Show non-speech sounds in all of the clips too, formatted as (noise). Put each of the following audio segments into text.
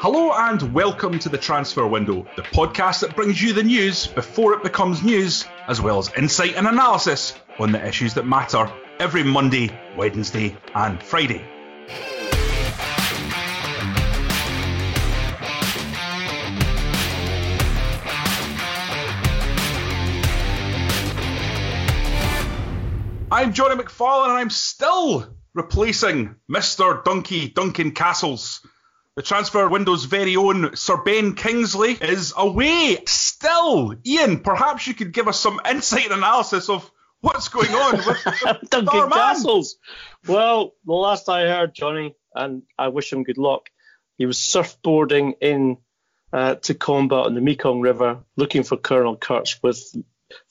Hello and welcome to the Transfer Window, the podcast that brings you the news before it becomes news, as well as insight and analysis on the issues that matter every Monday, Wednesday, and Friday. I'm Johnny McFarlane and I'm still replacing Mr. Donkey Duncan Castles. The transfer window's very own Sir Ben Kingsley is away still. Ian, perhaps you could give us some insight and analysis of what's going on with (laughs) Duncan Castles. Well, the last I heard, Johnny, and I wish him good luck, he was surfboarding in uh, to combat on the Mekong River looking for Colonel Kurtz with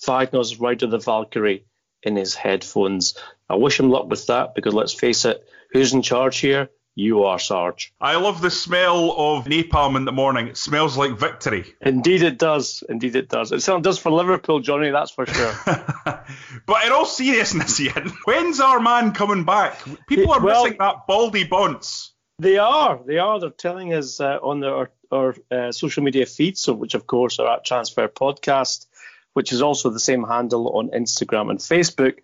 Wagner's Ride of the Valkyrie in his headphones. I wish him luck with that because let's face it, who's in charge here? You are, Sarge. I love the smell of napalm in the morning. It smells like victory. Indeed, it does. Indeed, it does. It certainly does for Liverpool, Johnny, that's for sure. (laughs) but in all seriousness, Ian, when's our man coming back? People are well, missing that baldy bonce. They are. They are. They're telling us uh, on their, our, uh, social media feeds, so, which, of course, are at Transfer Podcast, which is also the same handle on Instagram and Facebook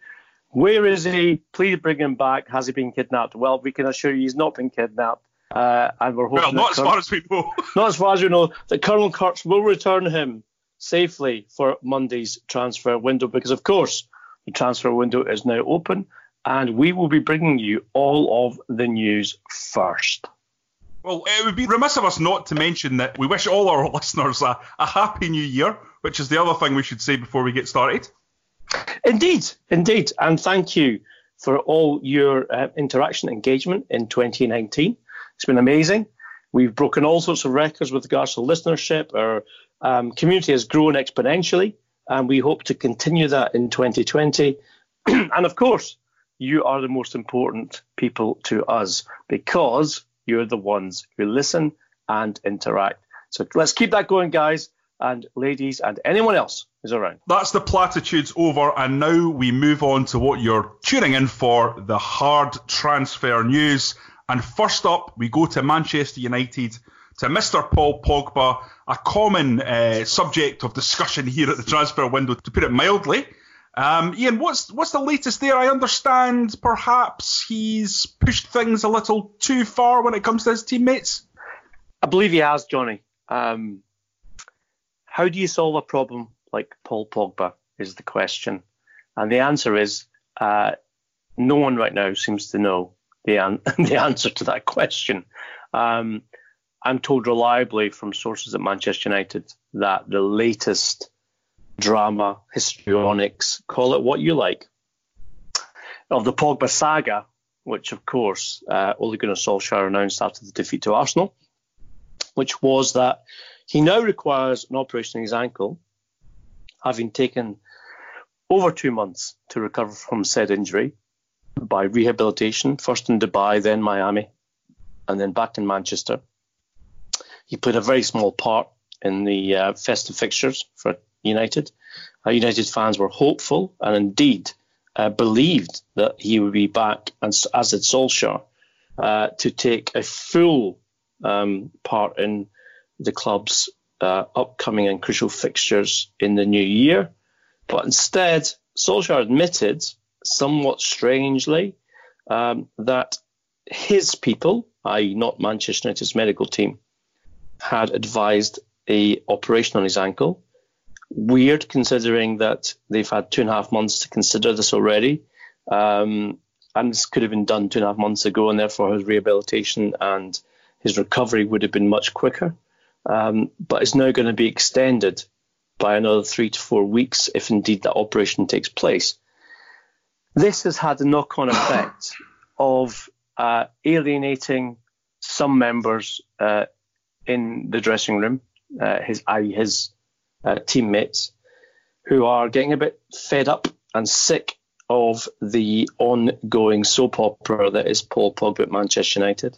where is he? Please bring him back. Has he been kidnapped? Well, we can assure you he's not been kidnapped. Uh, and we're hoping well, not as far as we know. (laughs) not as far as we know that Colonel Kurtz will return him safely for Monday's transfer window because, of course, the transfer window is now open and we will be bringing you all of the news first. Well, it would be remiss of us not to mention that we wish all our (laughs) listeners a, a happy new year, which is the other thing we should say before we get started. Indeed, indeed. And thank you for all your uh, interaction engagement in 2019. It's been amazing. We've broken all sorts of records with regards to listenership. Our um, community has grown exponentially, and we hope to continue that in 2020. (clears throat) and of course, you are the most important people to us because you're the ones who listen and interact. So let's keep that going, guys and ladies and anyone else is around. That's the platitudes over, and now we move on to what you're tuning in for the hard transfer news. And first up, we go to Manchester United to Mr. Paul Pogba, a common uh, subject of discussion (laughs) here at the transfer window, to put it mildly. Um, Ian, what's what's the latest there? I understand perhaps he's pushed things a little too far when it comes to his teammates. I believe he has, Johnny. Um, how do you solve a problem like Paul Pogba? Is the question. And the answer is uh, no one right now seems to know the, an- (laughs) the answer to that question. Um, I'm told reliably from sources at Manchester United that the latest drama, histrionics, call it what you like, of the Pogba saga, which of course uh, Ole Gunnar Solskjaer announced after the defeat to Arsenal, which was that he now requires an operation on his ankle, having taken over two months to recover from said injury by rehabilitation, first in Dubai, then Miami, and then back in Manchester. He played a very small part in the uh, festive fixtures for United. Uh, United fans were hopeful and indeed uh, believed that he would be back, and, as did Solskjaer, uh, to take a full um, part in the club's uh, upcoming and crucial fixtures in the new year. But instead, Solskjaer admitted, somewhat strangely, um, that his people, i.e., not Manchester United's medical team, had advised a operation on his ankle. Weird, considering that they've had two and a half months to consider this already, um, and this could have been done two and a half months ago, and therefore his rehabilitation and his recovery would have been much quicker um, but it's now going to be extended by another three to four weeks if indeed that operation takes place. This has had a knock on (coughs) effect of uh, alienating some members uh, in the dressing room, uh, his his uh, teammates, who are getting a bit fed up and sick of the ongoing soap opera that is Paul Pogba at Manchester United.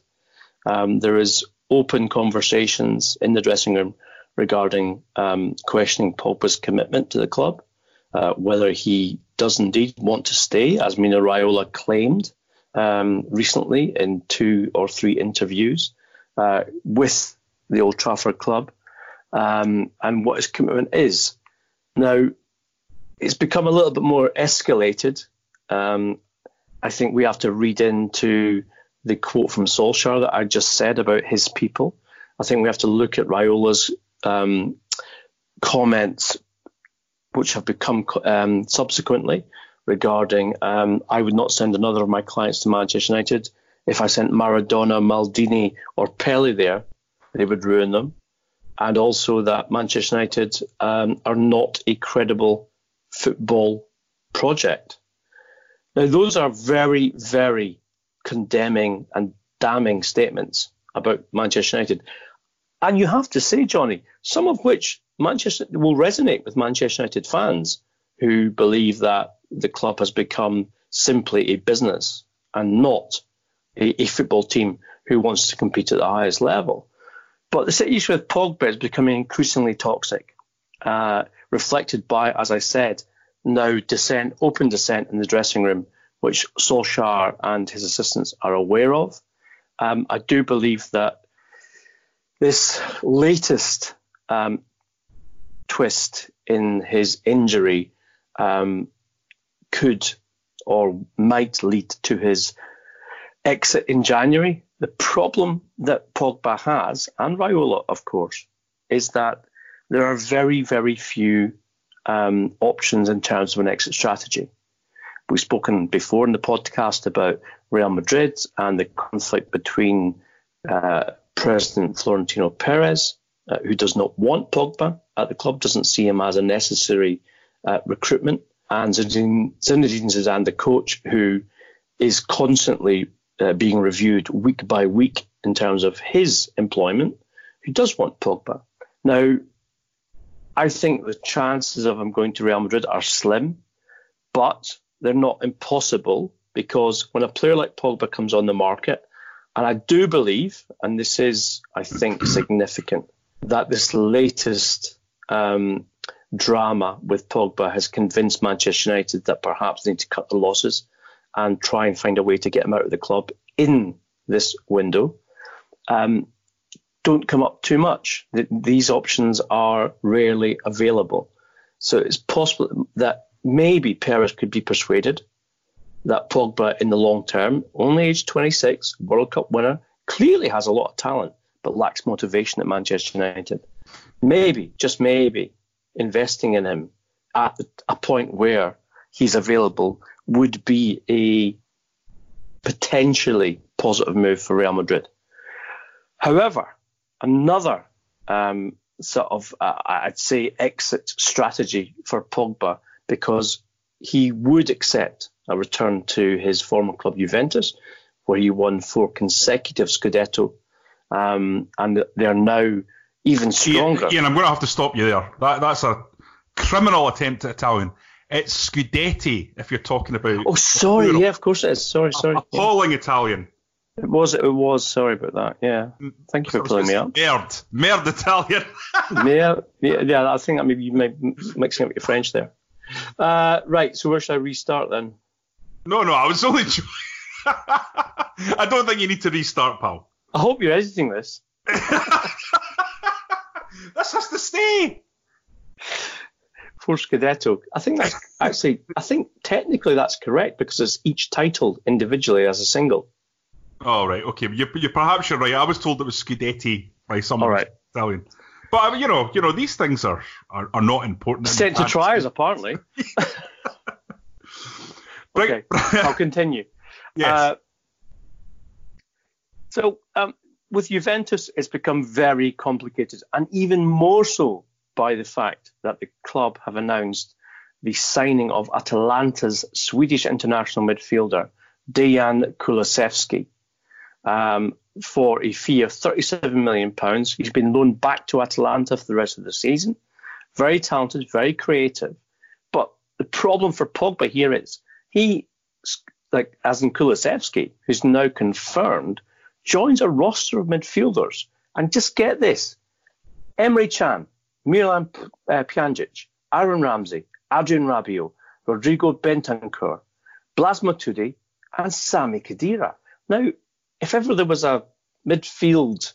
Um, there is open conversations in the dressing room regarding um, questioning Pogba's commitment to the club, uh, whether he does indeed want to stay, as Mino Raiola claimed um, recently in two or three interviews uh, with the Old Trafford club, um, and what his commitment is. Now, it's become a little bit more escalated. Um, I think we have to read into the quote from Solskjaer that I just said about his people. I think we have to look at Raiola's um, comments, which have become um, subsequently regarding um, I would not send another of my clients to Manchester United. If I sent Maradona, Maldini, or Pele there, they would ruin them. And also that Manchester United um, are not a credible football project. Now, those are very, very condemning and damning statements about Manchester United. And you have to say, Johnny, some of which Manchester will resonate with Manchester United fans who believe that the club has become simply a business and not a, a football team who wants to compete at the highest level. But the situation with Pogba is becoming increasingly toxic, uh, reflected by, as I said, now dissent, open dissent in the dressing room, which Solskjaer and his assistants are aware of. Um, I do believe that this latest um, twist in his injury um, could or might lead to his exit in January. The problem that Pogba has, and Raiola, of course, is that there are very, very few um, options in terms of an exit strategy. We've spoken before in the podcast about Real Madrid and the conflict between uh, President Florentino Perez, uh, who does not want Pogba at the club, doesn't see him as a necessary uh, recruitment, and Zinedine, Zinedine Zidane, the coach, who is constantly uh, being reviewed week by week in terms of his employment, who does want Pogba. Now, I think the chances of him going to Real Madrid are slim, but they're not impossible because when a player like Pogba comes on the market, and I do believe, and this is, I think, (clears throat) significant, that this latest um, drama with Pogba has convinced Manchester United that perhaps they need to cut the losses and try and find a way to get him out of the club in this window. Um, don't come up too much. These options are rarely available. So it's possible that maybe Perez could be persuaded that Pogba, in the long term, only age 26, World Cup winner, clearly has a lot of talent, but lacks motivation at Manchester United. Maybe, just maybe, investing in him at a point where he's available would be a potentially positive move for Real Madrid. However, another um, sort of, uh, I'd say, exit strategy for Pogba because he would accept a return to his former club Juventus, where he won four consecutive Scudetto, um, and they're now even stronger. Ian, I'm going to have to stop you there. That, that's a criminal attempt at Italian. It's Scudetti if you're talking about. Oh, sorry. Yeah, of course it is. Sorry, sorry. Appalling yeah. Italian. It was. It was. Sorry about that. Yeah. Thank you for pulling me up. Merd. Merd Italian. (laughs) yeah, yeah. I think that maybe you may be mixing up your French there. Uh, right. So where should I restart then? No, no. I was only. (laughs) (laughs) I don't think you need to restart, pal. I hope you're editing this. this has to stay for Scudetto. I think that's actually, I think technically that's correct because it's each title individually as a single. Oh, right. Okay. You, you, perhaps you're right. I was told it was Scudetti by someone. All right. Italian. But I mean, you know, you know, these things are are, are not important. Sent to trials, apparently. (laughs) okay, I'll continue. (laughs) Yes. Uh, so um, with Juventus, it's become very complicated, and even more so by the fact that the club have announced the signing of Atalanta's Swedish international midfielder Dejan Kulusevski. Um, for a fee of £37 million. He's been loaned back to Atalanta for the rest of the season. Very talented, very creative. But the problem for Pogba here is he, like as in Kulusevski, who's now confirmed, joins a roster of midfielders. And just get this Emre Can, Miralem uh, Pjanic, Aaron Ramsey, Adrien Rabiot, Rodrigo Bentancur, Blaise Matuidi, and Sami Khedira. Now, if ever there was a midfield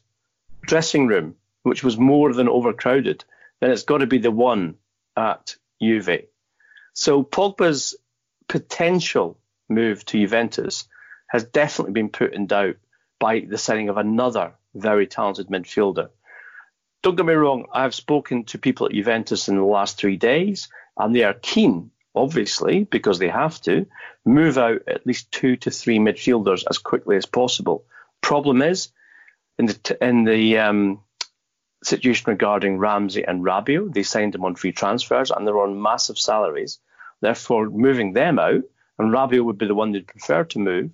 dressing room which was more than overcrowded, then it's got to be the one at Juve. So Pogba's potential move to Juventus has definitely been put in doubt by the signing of another very talented midfielder. Don't get me wrong, I've spoken to people at Juventus in the last three days, and they are keen, obviously, because they have to, move out at least two to three midfielders as quickly as possible. Problem is, in the in the um, situation regarding Ramsey and Rabiot, they signed them on free transfers and they're on massive salaries. Therefore, moving them out, and Rabiot would be the one they'd prefer to move,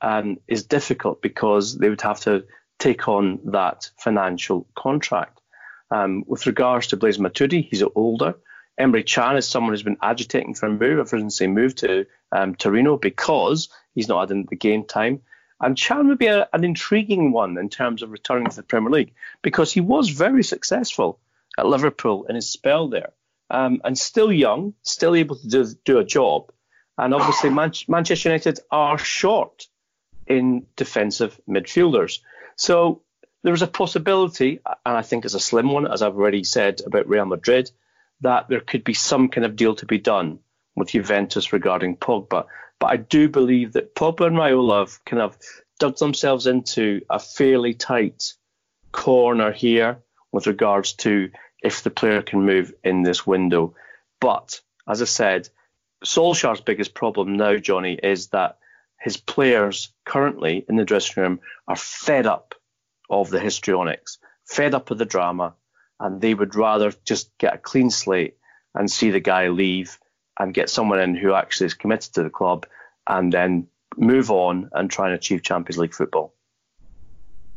um, is difficult because they would have to take on that financial contract. Um, with regards to Blaise Matuidi, he's older. Emre Can is someone who's been agitating for a move ever since he moved to um, Torino because he's not had the game time. And Can would be a, an intriguing one in terms of returning to the Premier League because he was very successful at Liverpool in his spell there um, and still young, still able to do, do a job. And obviously, Man- Manchester United are short in defensive midfielders. So there is a possibility, and I think it's a slim one, as I've already said about Real Madrid, that there could be some kind of deal to be done with Juventus regarding Pogba. But I do believe that Pogba and Raiola have kind of dug themselves into a fairly tight corner here with regards to if the player can move in this window. But as I said, Solskjaer's biggest problem now, Johnny, is that his players currently in the dressing room are fed up of the histrionics, fed up of the drama, and they would rather just get a clean slate and see the guy leave and get someone in who actually is committed to the club and then move on and try and achieve Champions League football.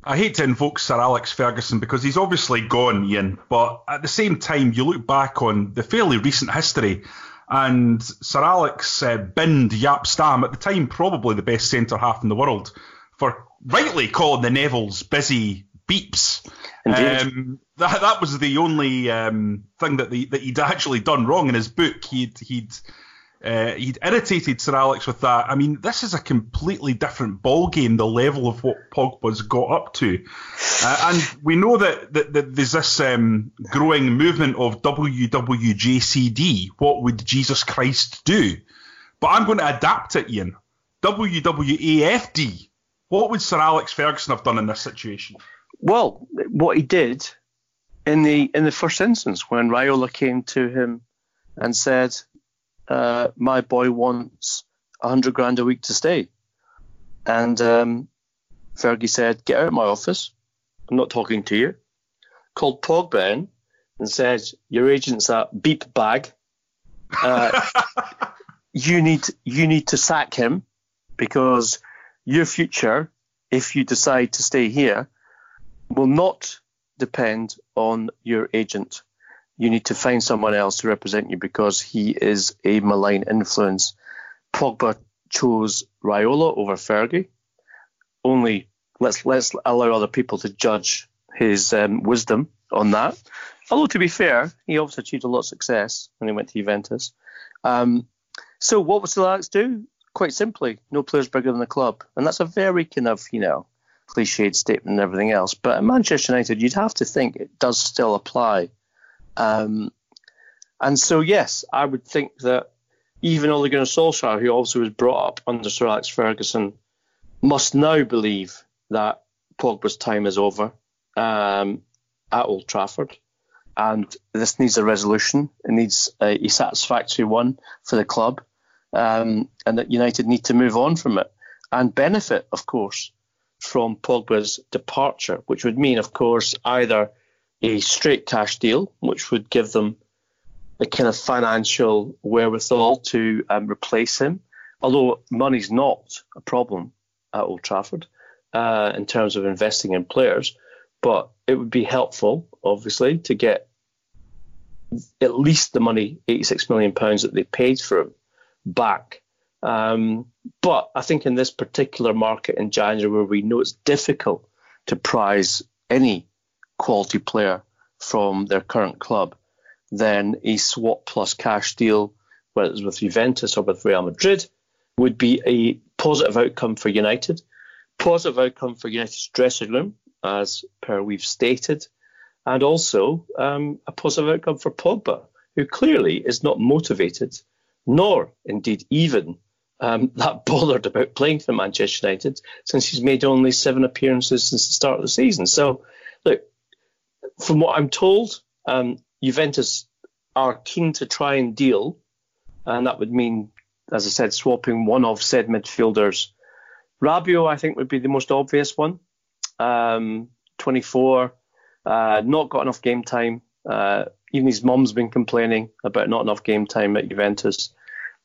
I hate to invoke Sir Alex Ferguson because he's obviously gone, Ian, but at the same time, you look back on the fairly recent history, and Sir Alex uh, binned Jaap Stam, at the time probably the best centre half in the world, for rightly calling the Nevilles busy beeps. Um, that that was the only um, thing that the, that he'd actually done wrong in his book. He'd he'd uh, he'd irritated Sir Alex with that. I mean, this is a completely different ball game. The level of what Pogba's got up to, uh, and we know that, that, that there's this um, growing movement of WWJCD. What would Jesus Christ do? But I'm going to adapt it, Ian. WWAFD. What would Sir Alex Ferguson have done in this situation? Well, what he did in the in the first instance when Raiola came to him and said, uh, "My boy wants a hundred grand a week to stay," and um, Fergie said, "Get out of my office. I'm not talking to you." Called Pogba in and said, "Your agent's a beep bag. Uh, (laughs) you need you need to sack him because your future, if you decide to stay here." Will not depend on your agent. You need to find someone else to represent you because he is a malign influence. Pogba chose Raiola over Fergie. Only let's let's allow other people to judge his um, wisdom on that. Although to be fair, he obviously achieved a lot of success when he went to Juventus. Um, so what would Alex do? Quite simply, no player's bigger than the club, and that's a very kind of you know cliched statement and everything else. But at Manchester United, you'd have to think it does still apply. Um, and so, yes, I would think that even Ole Gunnar Solskjaer, who also was brought up under Sir Alex Ferguson, must now believe that Pogba's time is over um, at Old Trafford. And this needs a resolution. It needs a, a satisfactory one for the club. Um, and that United need to move on from it and benefit, of course, from Pogba's departure, which would mean, of course, either a straight cash deal, which would give them the kind of financial wherewithal to um, replace him, although money's not a problem at Old Trafford, uh, in terms of investing in players, but it would be helpful, obviously, to get at least the money, 86 million pounds that they paid for him, back. Um, but I think in this particular market in January, where we know it's difficult to prize any quality player from their current club, then a swap plus cash deal, whether it's with Juventus or with Real Madrid, would be a positive outcome for United. Positive outcome for United's dressing room, as per we've stated, and also um, a positive outcome for Pogba, who clearly is not motivated, nor indeed even um, (laughs) that bothered about playing for Manchester United since he's made only seven appearances since the start of the season. So, look, from what I'm told, um, Juventus are keen to try and deal, and that would mean, as I said, swapping one of said midfielders. Rabiot, I think, would be the most obvious one. Um, 24, uh, not got enough game time. Uh, even his mum's been complaining about not enough game time at Juventus,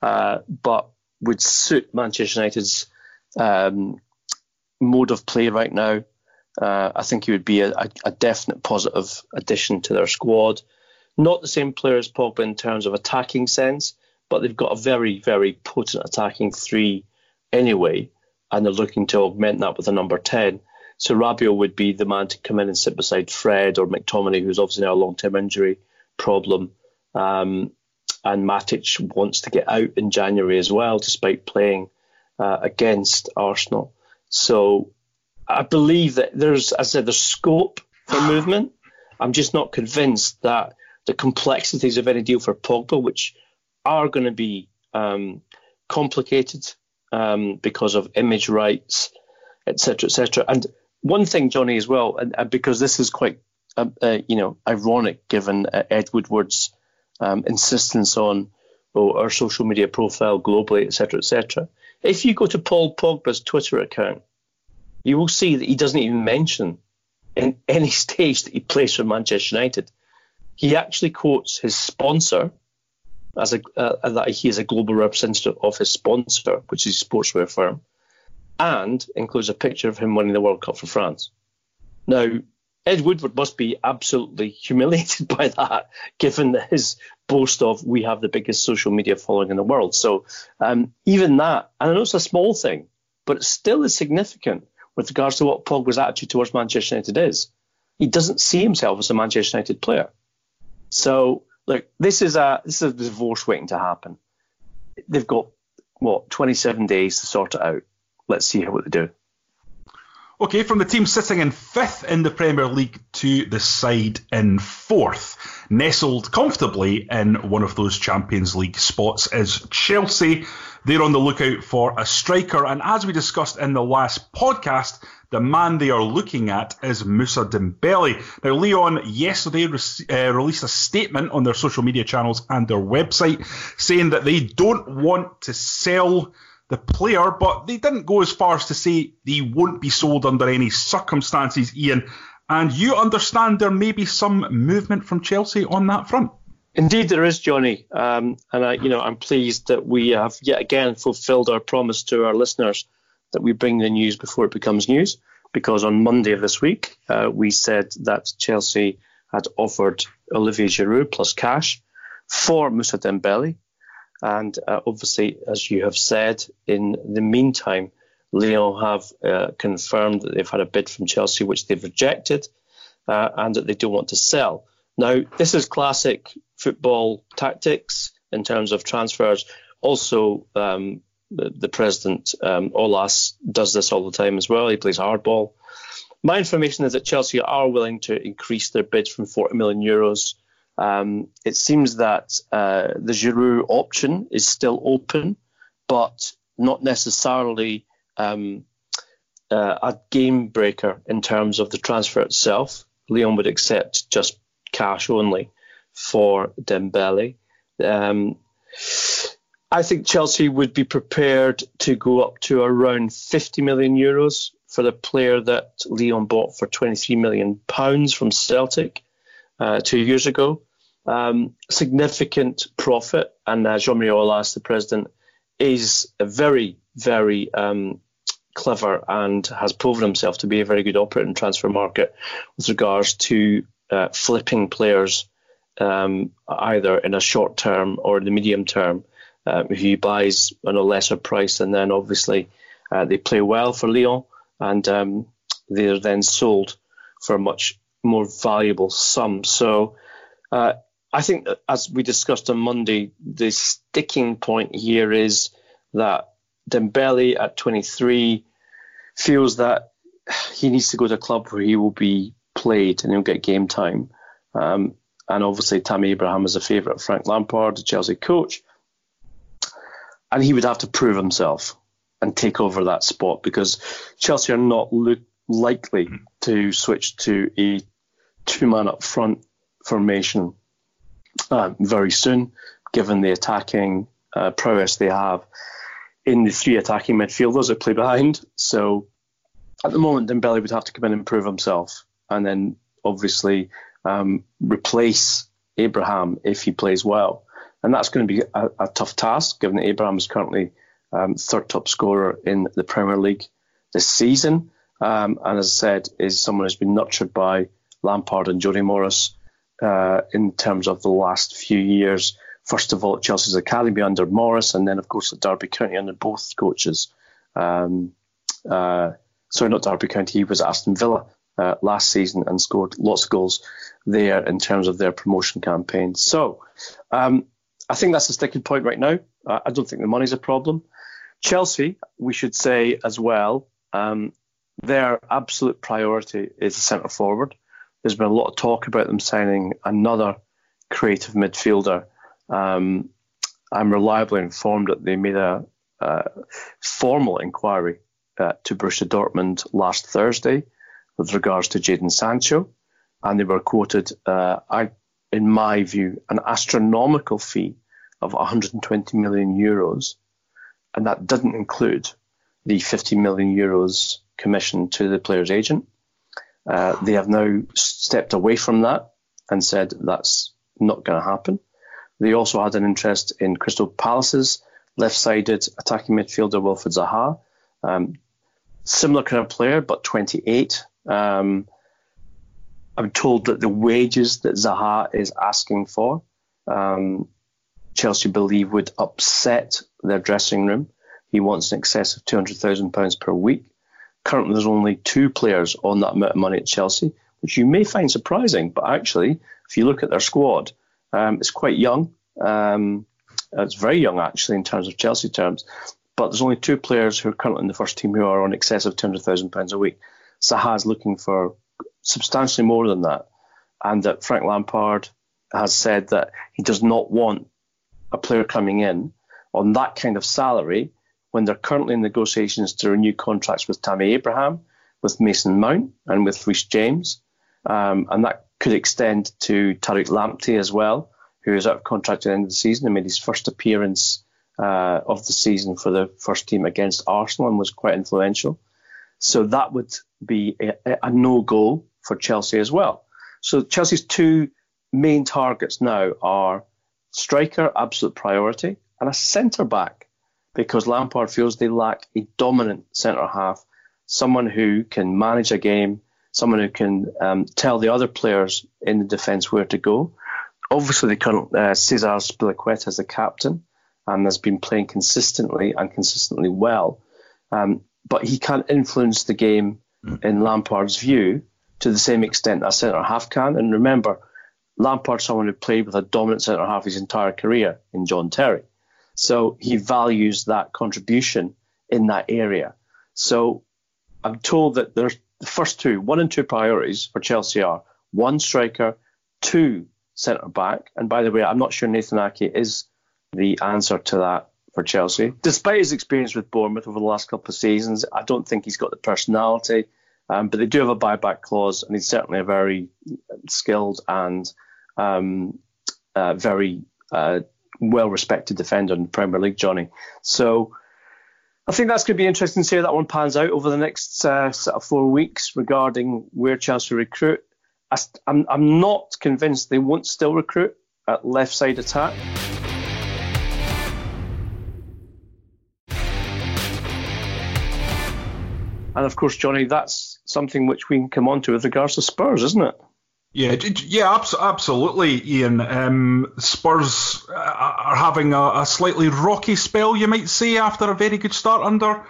uh, but would suit Manchester United's um, mode of play right now. Uh, I think he would be a, a, definite positive addition to their squad. Not the same player as Pogba in terms of attacking sense, but they've got a very, very potent attacking three anyway, and they're looking to augment that with a number 10. So Rabiot would be the man to come in and sit beside Fred or McTominay, who's obviously now a long term injury problem. Um, and Matic wants to get out in January as well, despite playing uh, against Arsenal. So I believe that there's, as I said, there's scope for movement. I'm just not convinced that the complexities of any deal for Pogba, which are going to be um, complicated um, because of image rights, etc., etc. And one thing, Johnny, as well, and, and because this is quite, uh, uh, you know, ironic given uh, Ed Woodward's um, insistence on oh, our social media profile globally, etc., etc. If you go to Paul Pogba's Twitter account, you will see that he doesn't even mention in (laughs) any stage that he plays for Manchester United. He actually quotes his sponsor as a uh, that he is a global representative of his sponsor, which is a sportswear firm, and includes a picture of him winning the World Cup for France. Now, Ed Woodward must be absolutely humiliated (laughs) by that, given his boast of we have the biggest social media following in the world. So um, even that, and I know it's a small thing, but it still is significant with regards to what Pogba's attitude towards Manchester United is. He doesn't see himself as a Manchester United player. So look, this is a this is a divorce waiting to happen. They've got what 27 days to sort it out. Let's see what they do. Okay, from the team sitting in fifth in the Premier League to the side in fourth, nestled comfortably in one of those Champions League spots is Chelsea. They're on the lookout for a striker, and as we discussed in the last podcast, the man they are looking at is Moussa Dembele. Now, Lyon yesterday re- uh, released a statement on their social media channels and their website saying that they don't want to sell the player, but they didn't go as far as to say they won't be sold under any circumstances, Ian. And you understand there may be some movement from Chelsea on that front. Indeed, there is, Johnny, um, and I, you know, I'm pleased that we have yet again fulfilled our promise to our listeners that we bring the news before it becomes news. Because on Monday of this week, uh, we said that Chelsea had offered Olivier Giroud plus cash for Moussa Dembele, and uh, obviously, as you have said, in the meantime, Lyon have uh, confirmed that they've had a bid from Chelsea, which they've rejected, uh, and that they don't want to sell. Now, this is classic football tactics in terms of transfers. Also, um, the, president, um, Aulas, does this all the time as well. He plays hardball. My information is that Chelsea are willing to increase their bid from 40 million euros um, it seems that uh, the Giroud option is still open, but not necessarily um, uh, a game breaker in terms of the transfer itself. Lyon would accept just cash only for Dembele. Um, I think Chelsea would be prepared to go up to around 50 million euros for the player that Lyon bought for 23 million pounds from Celtic uh, two years ago um, significant profit. And uh, Jean-Marie Aulas, the president, is very, very um, clever and has proven himself to be a very good operator in transfer market with regards to uh, flipping players um, either in a short term or in the medium term. Uh, he buys at a lesser price, and then obviously uh, they play well for Lyon, and um, they're then sold for a much more valuable sum. So uh, I think, as we discussed on Monday, the sticking point here is that Dembele at 23 feels that he needs to go to a club where he will be played and he'll get game time. Um, and obviously, Tammy Abraham is a favourite of Frank Lampard, the Chelsea coach. And he would have to prove himself and take over that spot because Chelsea are not look likely to switch to a two man up front formation very soon, given the attacking uh, prowess they have in the three attacking midfielders that play behind. So at the moment, Dembele would have to come in and prove himself, and then obviously um, replace Abraham if he plays well. And that's going to be a, a tough task, given that Abraham is currently um, third top scorer in the Premier League this season. Um, and as I said, is someone who's been nurtured by Lampard and Jody Morris uh, in terms of the last few years first of all at Chelsea's academy under Morris, and then of course at Derby County under both coaches. Um, uh, sorry, not Derby County. He was at Aston Villa uh, last season and scored lots of goals there in terms of their promotion campaign. So um, I think that's the sticking point right now. I don't think the money's a problem. Chelsea, we should say as well, um, their absolute priority is a centre forward. There's been a lot of talk about them signing another creative midfielder um, I'm reliably informed that they made a, formal inquiry uh, to Borussia Dortmund last Thursday with regards to Jadon Sancho, and they were quoted, uh, I, in my view, an astronomical fee of 120 million euros, and that doesn't include the 50 million euros commission to the player's agent. Uh, they have now stepped away from that and said that's not going to happen. They also had an interest in Crystal Palace's left-sided attacking midfielder Wilfried Zaha. Um, similar kind of player, but 28. Um, I'm told that the wages that Zaha is asking for, um, Chelsea believe would upset their dressing room. He wants in excess of £200,000 per week. Currently, there's only two players on that amount of money at Chelsea, which you may find surprising. But actually, if you look at their squad, um, it's quite young. Um, it's very young, actually, in terms of Chelsea terms. But there's only two players who are currently in the first team who are on excess of £200,000 a week. Zaha's looking for substantially more than that. And that Frank Lampard has said that he does not want a player coming in on that kind of salary when they're currently in negotiations to renew contracts with Tammy Abraham, with Mason Mount, and with Reece James. Um, and that could extend to Tariq Lamptey as well, who is out of contract at the end of the season and made his first appearance uh, of the season for the first team against Arsenal and was quite influential. So that would be a, a no go for Chelsea as well. So Chelsea's two main targets now are striker, absolute priority, and a centre back, because Lampard feels they lack a dominant centre half, someone who can manage a game, someone who can um, tell the other players in the defence where to go. Obviously, the current uh, Cesar Azpilicueta is the captain and has been playing consistently and consistently well. Um, but he can't influence the game mm. in Lampard's view to the same extent a centre half can. And remember, Lampard's someone who played with a dominant centre half his entire career in John Terry. So he values that contribution in that area. So I'm told that there's the first two, one and two priorities for Chelsea are one striker, two centre back. And by the way, I'm not sure Nathan Ake is the answer to that for Chelsea. Despite his experience with Bournemouth over the last couple of seasons, I don't think he's got the personality. Um, but they do have a buyback clause, and he's certainly a very skilled and um, uh, very uh, well respected defender in the Premier League, Johnny. So I think that's going to be interesting to see how that one pans out over the next uh, of four weeks regarding where Chelsea recruit. I, I'm, I'm not convinced they won't still recruit at left side attack. And of course, Johnny, that's something which we can come on to with regards to Spurs, isn't it? Yeah, yeah, absolutely, Ian. Um, Spurs uh, are having a, a, slightly rocky spell, you might say, after a very good start under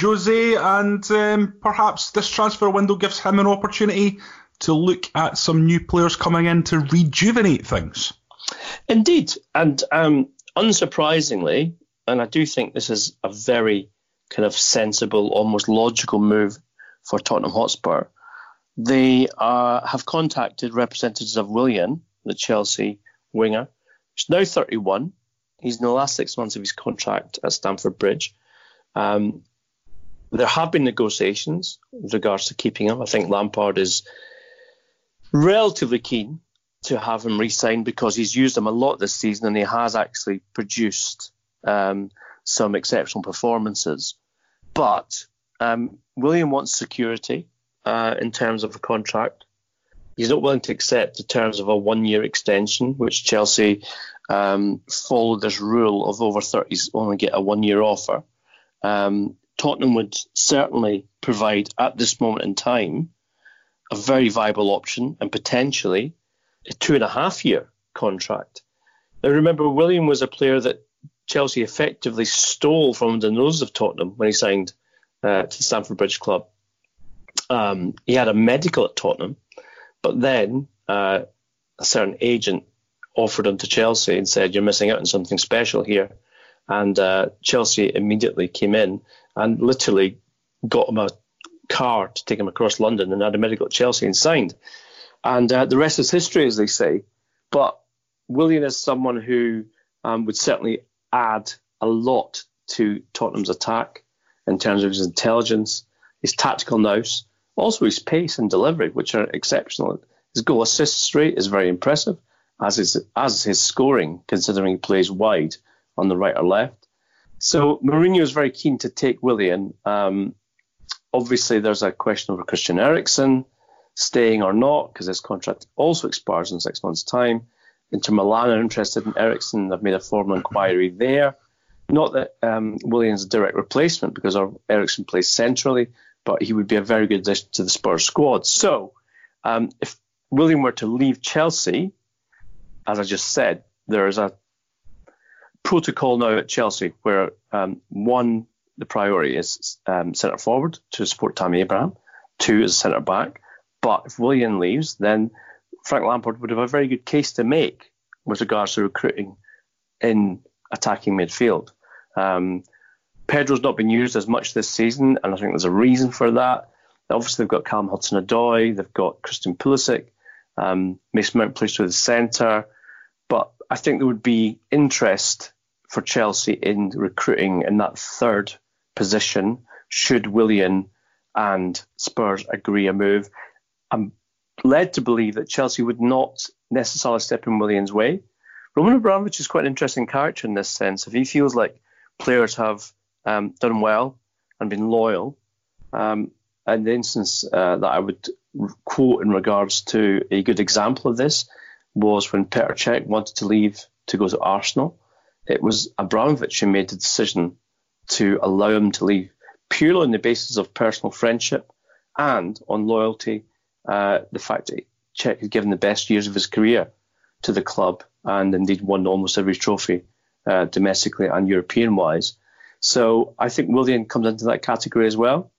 Jose, and um, perhaps this transfer window gives him an opportunity to look at some new players coming in to rejuvenate things. Indeed, and um, unsurprisingly, and I do think this is a very kind of sensible, almost logical move for Tottenham Hotspur they uh, have contacted representatives of Willian, the Chelsea winger. He's now 31. He's in the last six months of his contract at Stamford Bridge. Um, there have been negotiations with regards to keeping him. I think Lampard is relatively keen to have him re-signed because he's used him a lot this season and he has actually produced um, some exceptional performances. But um, Willian wants security uh, in terms of a contract. He's not willing to accept the terms of a one-year extension, which Chelsea um, followed this rule of over 30s only get a one-year offer. Um, Tottenham would certainly provide at this moment in time a very viable option and potentially a two and a half year contract. Now remember, Willian was a player that Chelsea effectively stole from the nose of Tottenham when he signed uh, to the Stamford Bridge club. Um, he had a medical at Tottenham, but then uh, a certain agent offered him to Chelsea and said, "You're missing out on something special here." And uh, Chelsea immediately came in and literally got him a car to take him across London and had a medical at Chelsea and signed. And uh, the rest is history, as they say. But Willian is someone who um, would certainly add a lot to Tottenham's attack in terms of his intelligence, his tactical nous, also, his pace and delivery, which are exceptional. His goal assist rate is very impressive, as is as his scoring, considering he plays wide on the right or left. So Mourinho is very keen to take Willian. Um, obviously, there's a question over Christian Eriksen staying or not because his contract also expires in six months' time. Inter Milan are interested in Eriksen. They've made a formal inquiry there. Not that um, Willian's a direct replacement because Eriksen plays centrally, but he would be a very good addition to the Spurs squad. So, um, if Willian were to leave Chelsea, as I just said, there is a protocol now at Chelsea where um, one, the priority is um, centre forward to support Tammy Abraham, two is centre back. But if Willian leaves, then Frank Lampard would have a very good case to make with regards to recruiting in attacking midfield. Um, Pedro's not been used as much this season, and I think there's a reason for that. Obviously, they've got Callum Hudson-Odoi, they've got Christian Pulisic, um, Mason Mount plays to the centre, but I think there would be interest for Chelsea in recruiting in that third position should Willian and Spurs agree a move. I'm led to believe that Chelsea would not necessarily step in Willian's way. Roman Abramovich is quite an interesting character in this sense. If he feels like players have um, done well and been loyal. Um, and the instance uh, that I would quote in regards to a good example of this was when Petr Cech wanted to leave to go to Arsenal. It was Abramovich who made the decision to allow him to leave purely on the basis of personal friendship and on loyalty. Uh, the fact that Cech had given the best years of his career to the club and indeed won almost every trophy uh, domestically and European wise. So I think Willian comes into that category as well.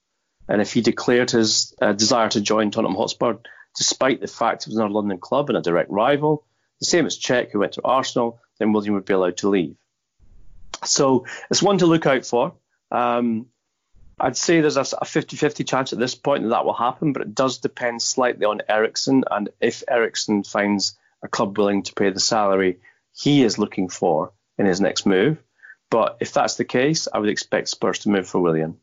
And if he declared his uh, desire to join Tottenham Hotspur, despite the fact it was not a London club and a direct rival, the same as Cech, who went to Arsenal, then Willian would be allowed to leave. So it's one to look out for. Um, I'd say there's a 50 50 chance at this point that that will happen, but it does depend slightly on Eriksen and if Eriksen finds a club willing to pay the salary he is looking for in his next move. But if that's the case, I would expect Spurs to move for Willian.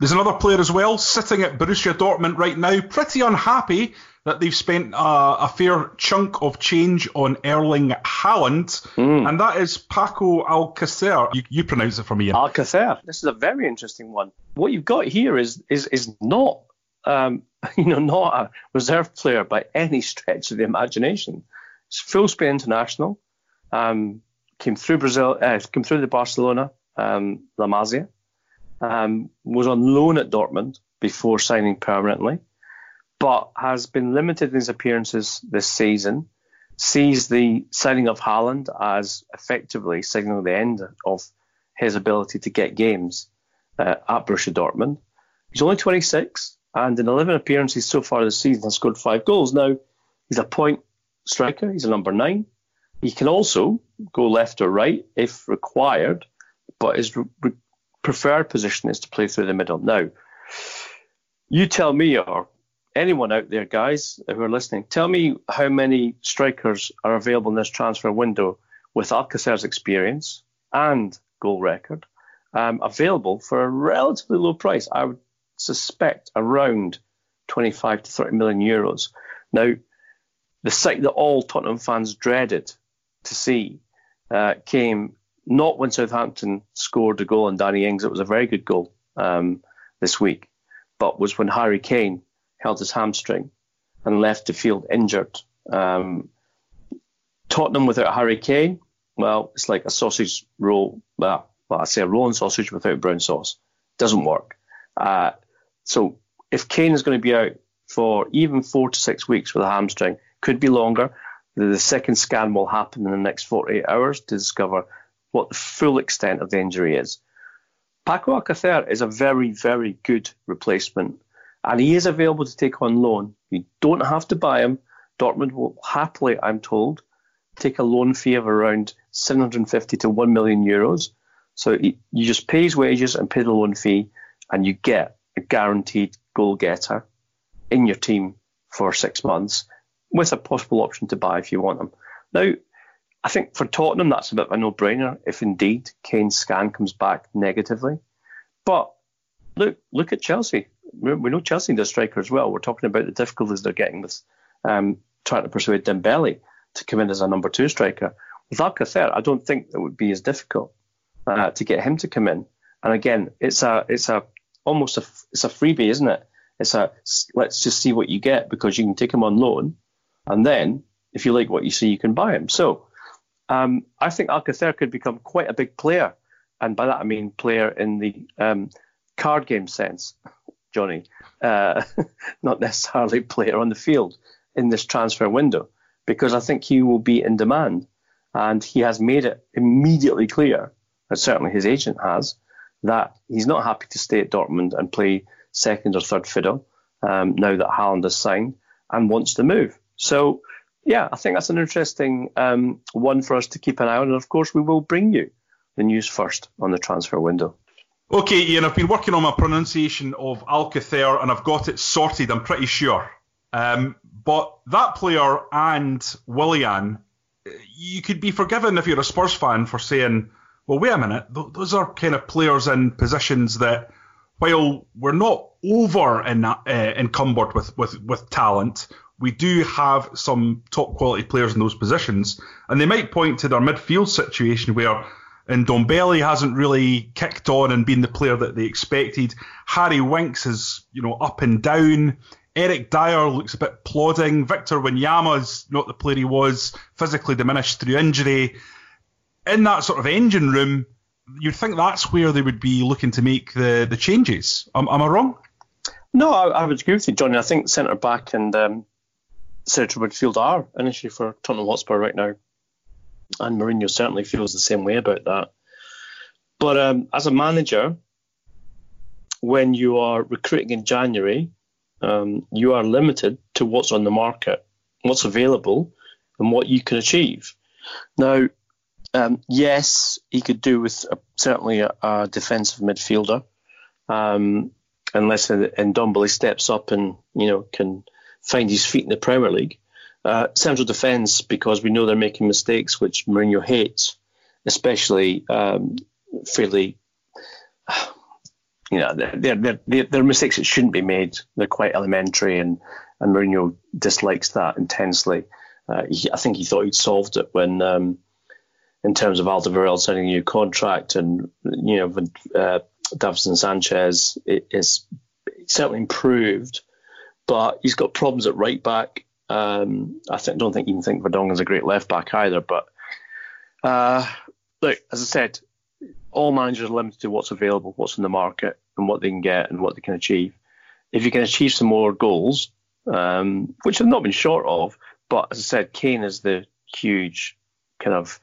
There's another player as well sitting at Borussia Dortmund right now, pretty unhappy that they've spent uh, a fair chunk of change on Erling Haaland, mm. and that is Paco Alcacer. You, you, pronounce it for me. Alcacer. This is a very interesting one. What you've got here is is is not um, (laughs) you know not a reserve player by any stretch of the imagination. It's full Spain international. Um, came through Brazil, uh, came through the Barcelona, um, La Masia, um, was on loan at Dortmund before signing permanently, but has been limited in his appearances this season. Sees the signing of Haaland as effectively signaling the end of his ability to get games uh, at Borussia Dortmund. He's only 26, and in 11 appearances so far this season has scored five goals. Now, he's a point striker. He's a number nine. He can also go left or right if required, but his re- preferred position is to play through the middle. Now, you tell me, or anyone out there, guys who are listening, tell me how many strikers are available in this transfer window with Alcacer's experience and goal record um, available for a relatively low price. I would suspect around 25 to 30 million euros. Now, the sight that all Tottenham fans dreaded to see uh, came not when Southampton scored a goal on Danny Ings. It was a very good goal um, this week, but was when Harry Kane held his hamstring and left the field injured. Um, Tottenham without Harry Kane, well, it's like a sausage roll. Well, well I say a rolling sausage without brown sauce. Doesn't work. Uh, so if Kane is going to be out for even four to six weeks with a hamstring, could be longer. The second scan will happen in the next 48 hours to discover what the full extent of the injury is. Paco Alcacer is a very, very good replacement, and he is available to take on loan. You don't have to buy him. Dortmund will happily, I'm told, take a loan fee of around 750 to 1 million euros. So you just pay his wages and pay the loan fee, and you get a guaranteed goal getter in your team for six months with a possible option to buy if you want him. Now, I think for Tottenham, that's a bit of a no brainer if indeed Kane's scan comes back negatively. But look, look at Chelsea. We, know Chelsea need a striker as well. We're talking about the difficulties they're getting with um, trying to persuade Dembele to come in as a number two striker. With Alcacer, I don't think it would be as difficult uh, to get him to come in. And again, it's a it's a almost a it's a freebie, isn't it? It's a let's just see what you get because you can take him on loan, and then if you like what you see, you can buy him. So um, I think Alcacer could become quite a big player, and by that I mean player in the um, card game sense, Johnny, uh, (laughs) not necessarily player on the field in this transfer window, because I think he will be in demand, and he has made it immediately clear, and certainly his agent has, that he's not happy to stay at Dortmund and play second or third fiddle um, now that Haaland has signed and wants to move. So yeah, I think that's an interesting um, one for us to keep an eye on. And of course, we will bring you the news first on the transfer window. Okay, Ian, I've been working on my pronunciation of Alcacer and I've got it sorted, I'm pretty sure. Um, but that player and Willian, you could be forgiven if you're a Spurs fan for saying, well, wait a minute, those are kind of players in positions that, while we're not over in, uh, encumbered with, with, with talent, we do have some top quality players in those positions, and they might point to their midfield situation where Ndombele hasn't really kicked on and been the player that they expected. Harry Winks is, you know, up and down. Eric Dier looks a bit plodding. Victor Wanyama is not the player he was, physically diminished through injury. In that sort of engine room, you'd think that's where they would be looking to make the, the changes. Am, am I wrong? No, I, I, would agree with you, Johnny. I think centre back and um, central midfield are an issue for Tottenham Hotspur right now, and Mourinho certainly feels the same way about that. But um, as a manager, when you are recruiting in January, um, you are limited to what's on the market, what's available, and what you can achieve. Now, um, yes, he could do with a, certainly a, a, defensive midfielder, um, unless Ndombele steps up and you know can find his feet in the Premier League. Uh, central defence, because we know they're making mistakes, which Mourinho hates, especially um, fairly, (sighs) you know, they're, they're, they're, mistakes that shouldn't be made. They're quite elementary, and, and Mourinho dislikes that intensely. Uh, he, I think he thought he'd solved it when, um, in terms of Alderweireld signing a new contract, and you know, uh, Davinson Sanchez is certainly improved but he's got problems at right back. Um, I don't think even think Vertonghen's a great left back either. But uh, look, as I said, all managers are limited to what's available, what's in the market, and what they can get and what they can achieve. if you can achieve some more goals, um, which have not been short of, but as I said, Kane is the huge kind of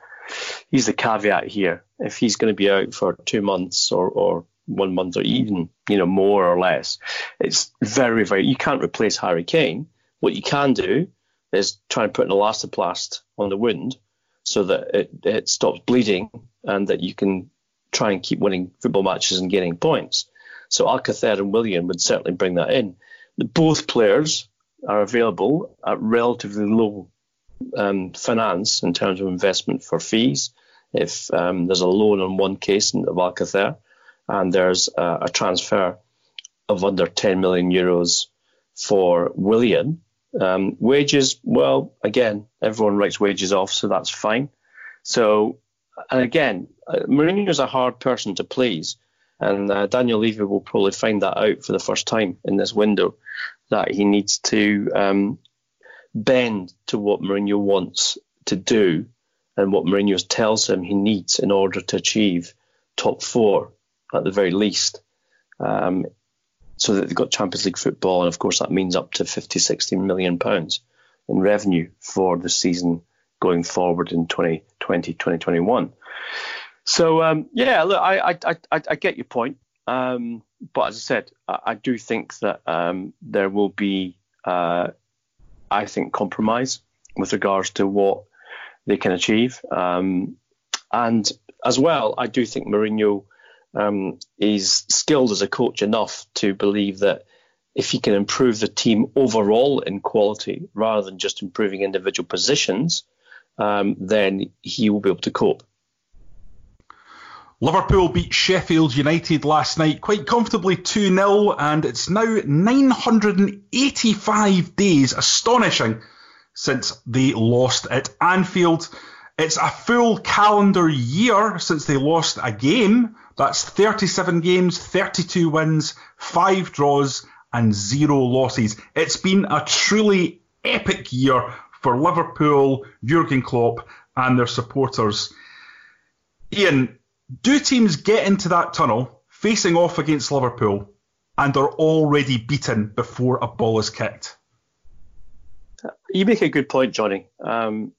he's the caveat here. If he's going to be out for two months or, or one month or even you know more or less, it's very very you can't replace Harry Kane. What you can do is try and put an elastoplast on the wound so that it, it stops bleeding and that you can try and keep winning football matches and gaining points. So Alcacer and Willian would certainly bring that in. Both players are available at relatively low um, finance in terms of investment for fees. If um, there's a loan on one case of Alcacer and there's a, a transfer of under 10 million euros for Willian, um, wages, well, again, everyone writes wages off, so that's fine. So, and again, uh, Mourinho is a hard person to please, and uh, Daniel Levy will probably find that out for the first time in this window that he needs to um, bend to what Mourinho wants to do and what Mourinho tells him he needs in order to achieve top four at the very least. Um, so that they've got Champions League football, and of course that means up to 50, 60 million pounds in revenue for the season going forward in 2020, 2021. So um, yeah, look, I, I, I, I, get your point, um, but as I said, I, I do think that um, there will be, uh, I think, compromise with regards to what they can achieve, um, and as well, I do think Mourinho um, is skilled as a coach enough to believe that if he can improve the team overall in quality rather than just improving individual positions, um, then he will be able to cope. Liverpool beat Sheffield United last night quite comfortably 2 0, and it's now 985 days, astonishing, since they lost at Anfield. It's a full calendar year since they lost a game. That's 37 games, 32 wins, 5 draws, and 0 losses. It's been a truly epic year for Liverpool, Jurgen Klopp, and their supporters. Ian, do teams get into that tunnel facing off against Liverpool and are already beaten before a ball is kicked? You make a good point, Johnny. Um,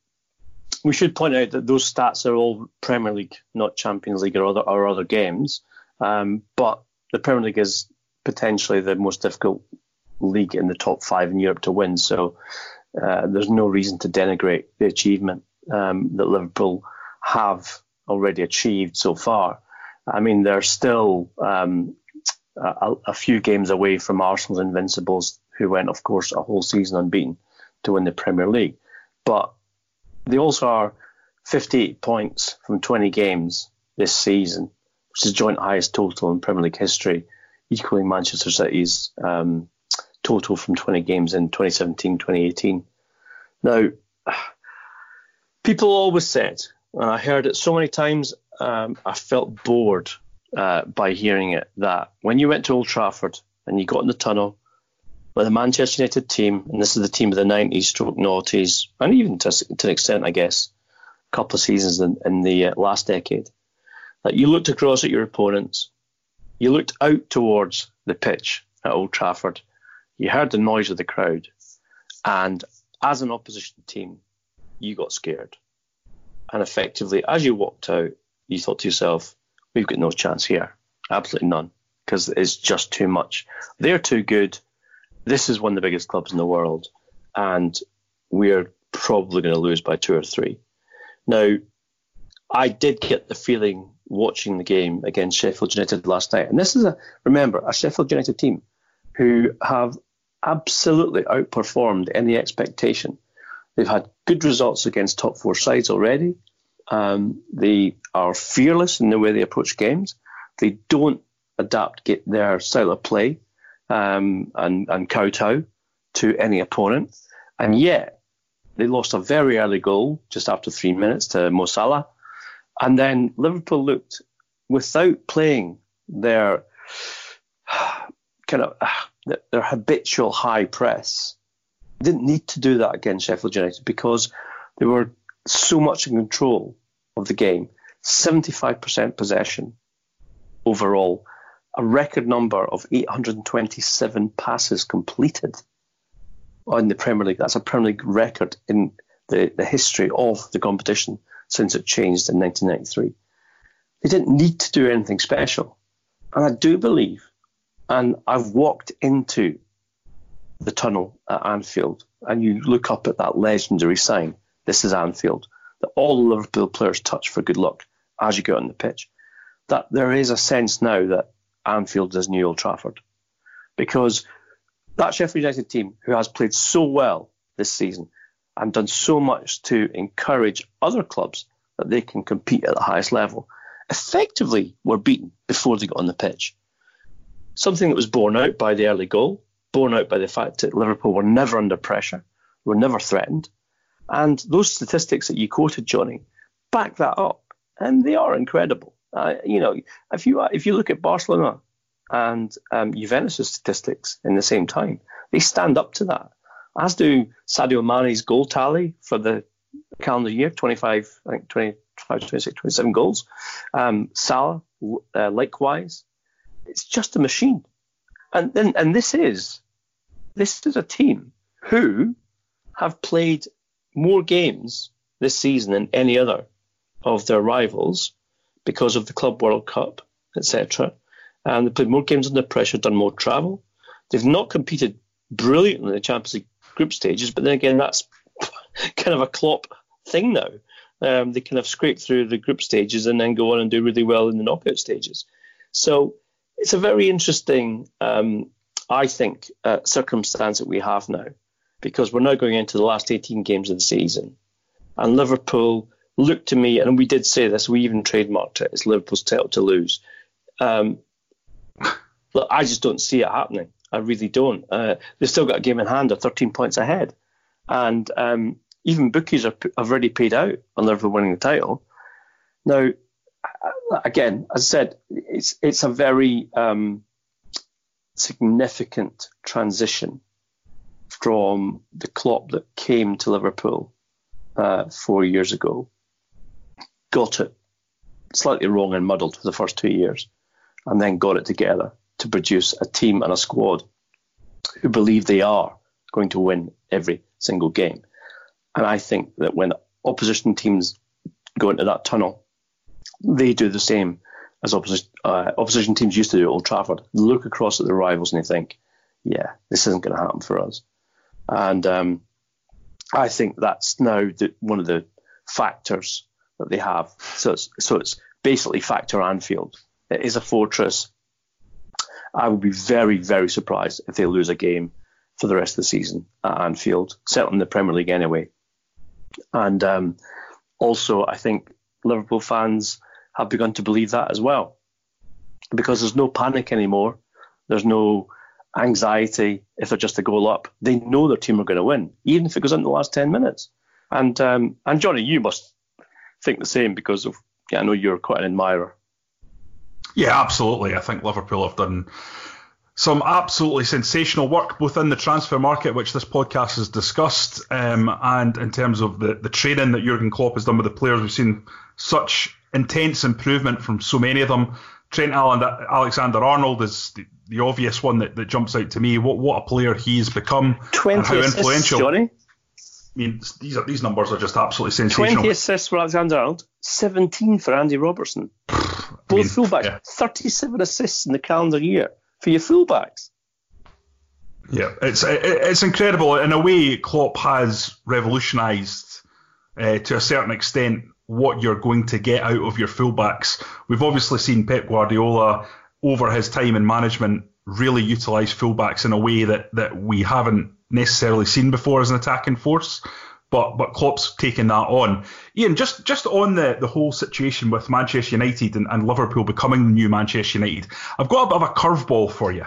we should point out that those stats are all Premier League, not Champions League or other or other games. Um, but the Premier League is potentially the most difficult league in the top five in Europe to win. So uh, there's no reason to denigrate the achievement um, that Liverpool have already achieved so far. I mean, they're still um, a, a, few games away from Arsenal's Invincibles, who went, of course, a whole season unbeaten to win the Premier League. But they also are 58 points from 20 games this season, which is joint highest total in Premier League history, equaling Manchester City's um, total from 20 games in 2017 2018. Now, people always said, and I heard it so many times, um, I felt bored uh, by hearing it, that when you went to Old Trafford and you got in the tunnel with the Manchester United team, and this is the team of the 90s, stroke noughties, and even to, to, an extent, I guess, a couple of seasons in, in the uh, last decade, that you looked across at your opponents, you looked out towards the pitch at Old Trafford, you heard the noise of the crowd, and as an opposition team, you got scared. And effectively, as you walked out, you thought to yourself, we've got no chance here. Absolutely none. Because it's just too much. They're too good this is one of the biggest clubs in the world, and we're probably going to lose by two or three. Now, I did get the feeling watching the game against Sheffield United last night, and this is a remember a Sheffield United team who have absolutely outperformed any expectation. They've had good results against top four sides already. Um, they are fearless in the way they approach games. They don't adapt their style of play um, and, and kowtow to any opponent. And yet, they lost a very early goal just after three minutes to Mo Salah. And then Liverpool looked without playing their (sighs) kind of (sighs) their habitual high press. Didn't need to do that against Sheffield United because they were so much in control of the game. 75% possession overall a record number of 827 passes completed on the Premier League. That's a Premier League record in the, the history of the competition since it changed in 1993. They didn't need to do anything special. And I do believe, and I've walked into the tunnel at Anfield, and you look up at that legendary sign, this is Anfield, that all Liverpool players touch for good luck as you go on the pitch, that there is a sense now that Anfield is New Old Trafford. Because that Sheffield United team, who has played so well this season and done so much to encourage other clubs that they can compete at the highest level, effectively were beaten before they got on the pitch. Something that was borne out by the early goal, borne out by the fact that Liverpool were never under pressure, were never threatened. And those statistics that you quoted, Johnny, back that up. And they are incredible. Uh, you know, if you if you look at Barcelona and um, Juventus' statistics in the same time, they stand up to that. As do Sadio Mane's goal tally for the calendar year, 25, I think 25, 26, 27 goals. Um, Salah, uh, likewise. It's just a machine. And, and, and this is this is a team who have played more games this season than any other of their rivals because of the Club World Cup, etc. And they've played more games under pressure, done more travel. They've not competed brilliantly in the Champions League group stages, but then again, that's (laughs) kind of a Klopp thing now. Um, they kind of scrape through the group stages and then go on and do really well in the knockout stages. So it's a very interesting, um, I think, uh, circumstance that we have now because we're now going into the last 18 games of the season. And Liverpool look to me, and we did say this, we even trademarked it it's Liverpool's title to lose. Um, look, I just don't see it happening. I really don't. Uh, they've still got a game in hand, they're 13 points ahead. And um, even bookies are, have already paid out on Liverpool winning the title. Now, again, as I said, it's it's a very um, significant transition from the Klopp that came to Liverpool uh, four years ago, got it slightly wrong and muddled for the first two years, and then got it together to produce a team and a squad who believe they are going to win every single game. And I think that when opposition teams go into that tunnel, they do the same as opposition, uh, opposition teams used to do at Old Trafford. They look across at their rivals and they think, yeah, this isn't going to happen for us. And um, I think that's now the, one of the factors that they have. So it's, so it's basically factor Anfield. It is a fortress. I would be very, very surprised if they lose a game for the rest of the season at Anfield, certainly in the Premier League anyway. And um, also, I think Liverpool fans have begun to believe that as well, because there's no panic anymore. There's no anxiety if they're just a goal up. They know their team are going to win, even if it goes in the last ten minutes. And um, and Johnny, you must think the same because of yeah, I know you're quite an admirer. Yeah, absolutely. I think Liverpool have done some absolutely sensational work both in the transfer market, which this podcast has discussed, um, and in terms of the, the training that Jurgen Klopp has done with the players. We've seen such intense improvement from so many of them. Trent Alexander Arnold is the, the obvious one that, that jumps out to me. What what a player he's become and how influential. Johnny. I mean, these are these numbers are just absolutely sensational. Twenty assists for Alexander Arnold, seventeen for Andy Robertson. Both I mean, fullbacks, yeah. thirty-seven assists in the calendar year for your fullbacks. Yeah, it's it's incredible. In a way, Klopp has revolutionised uh, to a certain extent what you're going to get out of your fullbacks. We've obviously seen Pep Guardiola over his time in management really utilise fullbacks in a way that, that we haven't necessarily seen before as an attacking force. But but Klopp's taken that on. Ian, just just on the, the whole situation with Manchester United and, and Liverpool becoming the new Manchester United, I've got a bit of a curveball for you.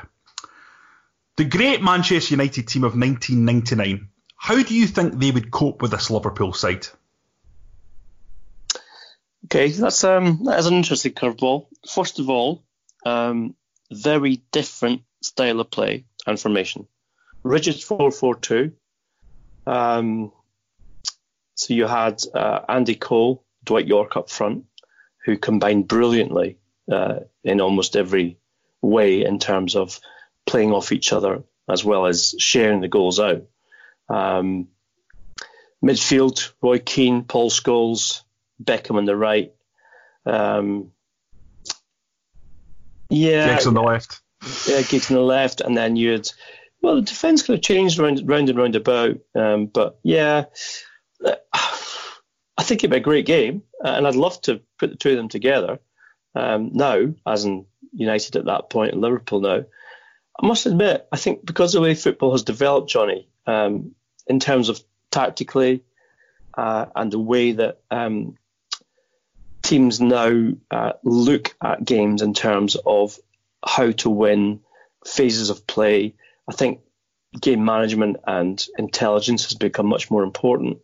The great Manchester United team of 1999, how do you think they would cope with this Liverpool side? Okay, that's um that is an interesting curveball. First of all, um, very different style of play and formation. Rigid four four two. Um, so you had uh, Andy Cole, Dwight Yorke up front, who combined brilliantly uh, in almost every way in terms of playing off each other as well as sharing the goals out. Um, midfield, Roy Keane, Paul Scholes, Beckham on the right. Um, yeah, Giggs on the left. Yeah, Giggs on the left, and then you'd well, the defence could have changed round, round and round about. Um, but yeah, I think it'd be a great game, uh, and I'd love to put the two of them together um, now, as in United at that point and Liverpool now. I must admit, I think because of the way football has developed, Johnny, um, in terms of tactically uh, and the way that um, teams now uh, look at games in terms of how to win, phases of play, I think game management and intelligence has become much more important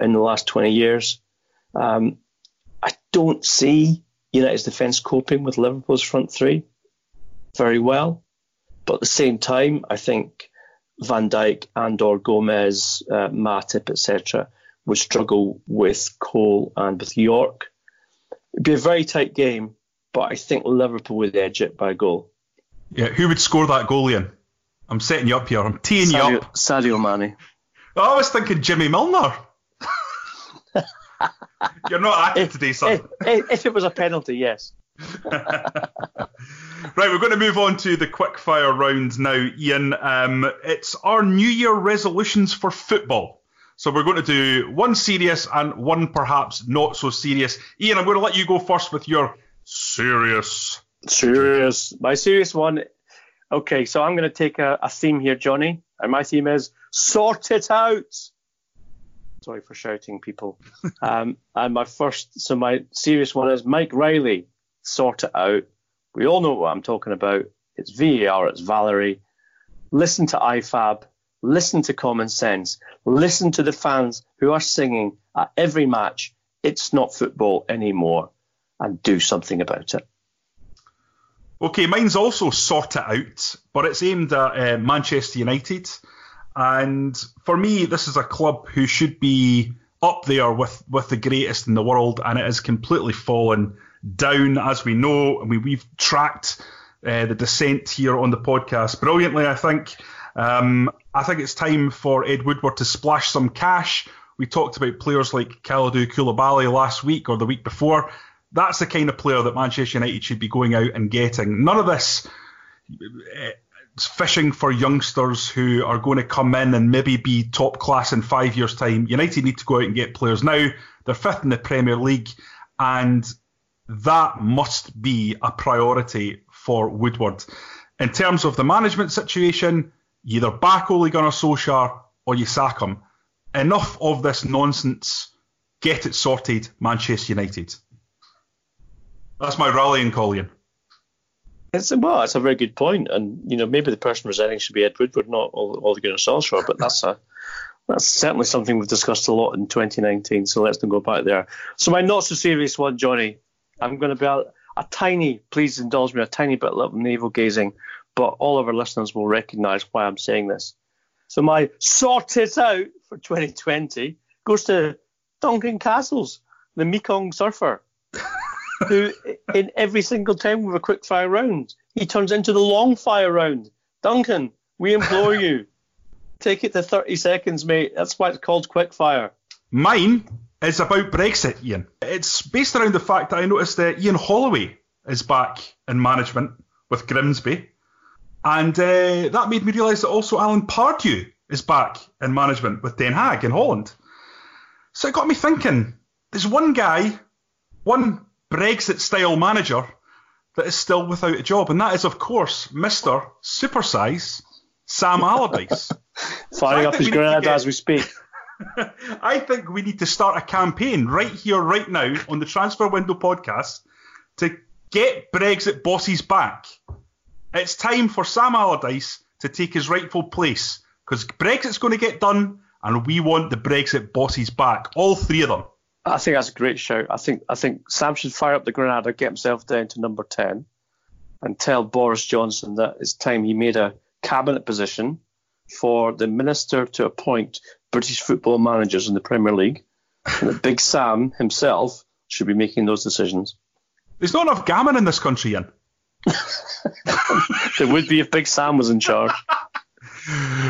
in the last 20 years. Um, I don't see United's defence coping with Liverpool's front three very well. But at the same time, I think Van Dijk and or Gomez, uh, Matip, etc., would struggle with Cole and with Yorke. It'd be a very tight game, but I think Liverpool would edge it by a goal. Yeah, who would score that goal, Ian? I'm setting you up here. I'm teeing Sadio, you up. Sadio Mane. Oh, I was thinking Jimmy Milner. (laughs) You're not active today, son. If, if, it was a penalty, yes. (laughs) right, we're going to move on to the quick fire round now, Ian. Um, it's our New Year resolutions for football. So we're going to do one serious and one perhaps not so serious. Ian, I'm going to let you go first with your serious. Serious. My serious one. Okay, so I'm going to take a, a theme here, Johnny, and my theme is sort it out. Sorry for shouting, people. (laughs) um, and my first, so my serious one is Mike Riley, sort it out. We all know what I'm talking about. It's VAR, it's Valerie. Listen to IFAB, listen to common sense, listen to the fans who are singing at every match, it's not football anymore, and do something about it. Okay, mine's also sort it out, but it's aimed at uh, Manchester United. And for me, this is a club who should be up there with, with the greatest in the world, and it has completely fallen down, as we know. I mean, we've tracked uh, the descent here on the podcast brilliantly, I think. Um, I think it's time for Ed Woodward to splash some cash. We talked about players like Kalidou Koulibaly last week or the week before. That's the kind of player that Manchester United should be going out and getting. None of this uh, fishing for youngsters who are going to come in and maybe be top class in five years' time. United need to go out and get players now. They're fifth in the Premier League, and that must be a priority for Woodward. In terms of the management situation, you either back Ole Gunnar Solskjaer or you sack him. Enough of this nonsense. Get it sorted, Manchester United. That's my rallying call, Ian. It's well, it's a very good point, and you know maybe the person resigning should be Ed Woodward, not the Gunnar Solskjaer, but that's a that's certainly something we've discussed a lot in 2019. So let's not go back there. So my not so serious one, Johnny, I'm going to be a, a tiny, please indulge me, a tiny bit of navel gazing, but all of our listeners will recognise why I'm saying this. So my sort it out for 2020 goes to Duncan Castles, the Mekong surfer (laughs) who in every single time with a quick fire round, he turns into the long fire round. Duncan, we implore (laughs) you, take it to 30 seconds, mate. That's why it's called quick fire. Mine is about Brexit, Ian. It's based around the fact that I noticed that Ian Holloway is back in management with Grimsby. And uh, that made me realise that also Alan Pardew is back in management with Den Haag in Holland. So it got me thinking there's one guy, one Brexit style manager that is still without a job, and that is, of course, Mr. Supersize Sam Allardyce. (laughs) Firing so up his grenade get... as we speak. (laughs) I think we need to start a campaign right here, right now, on the Transfer Window podcast to get Brexit bosses back. It's time for Sam Allardyce to take his rightful place because Brexit's going to get done, and we want the Brexit bosses back, all three of them. I think that's a great shout. I think I think Sam should fire up the Granada, get himself down to number ten, and tell Boris Johnson that it's time he made a cabinet position for the minister to appoint British football managers in the Premier League, and that Big Sam himself should be making those decisions. There's not enough gammon in this country, Ian. There would be if Big Sam was in charge.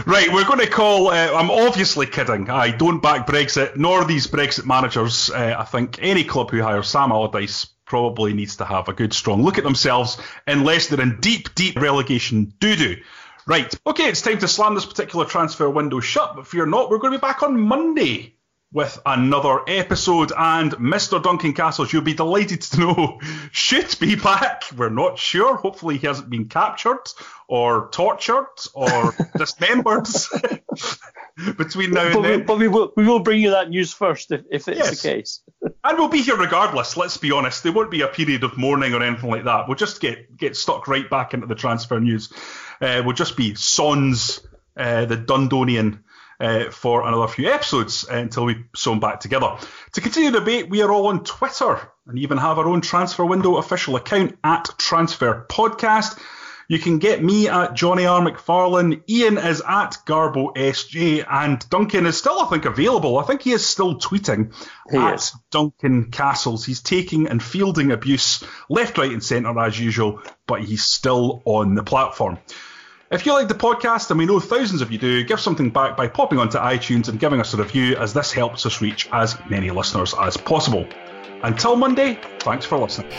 Right, we're going to call. Uh, I'm obviously kidding. I don't back Brexit, nor these Brexit managers. Uh, I think any club who hires Sam Allardyce probably needs to have a good, strong look at themselves unless they're in deep, deep relegation doo doo. Right, okay, it's time to slam this particular transfer window shut, but fear not, we're going to be back on Monday with another episode. And Mr. Duncan Castles, you'll be delighted to know, (laughs) should be back. We're not sure. Hopefully, he hasn't been captured or tortured or (laughs) dismembered (laughs) between now and but then. We, but we will, we will bring you that news first if, if it's yes. the case. and we'll be here regardless, let's be honest. There won't be a period of mourning or anything like that. We'll just get, get stuck right back into the transfer news. Uh, we'll just be Sons, uh, the Dundonian uh, for another few episodes until we sew them back together. To continue the debate, we are all on Twitter and even have our own transfer window official account at Transfer Podcast. You can get me at Johnny R. McFarlane. Ian is at Garbo SJ, and Duncan is still, I think, available. I think he is still tweeting he at is. Duncan Castles. He's taking and fielding abuse left, right, and centre as usual, but he's still on the platform. If you like the podcast, and we know thousands of you do, give something back by popping onto iTunes and giving us a review, as this helps us reach as many listeners as possible. Until Monday, thanks for listening.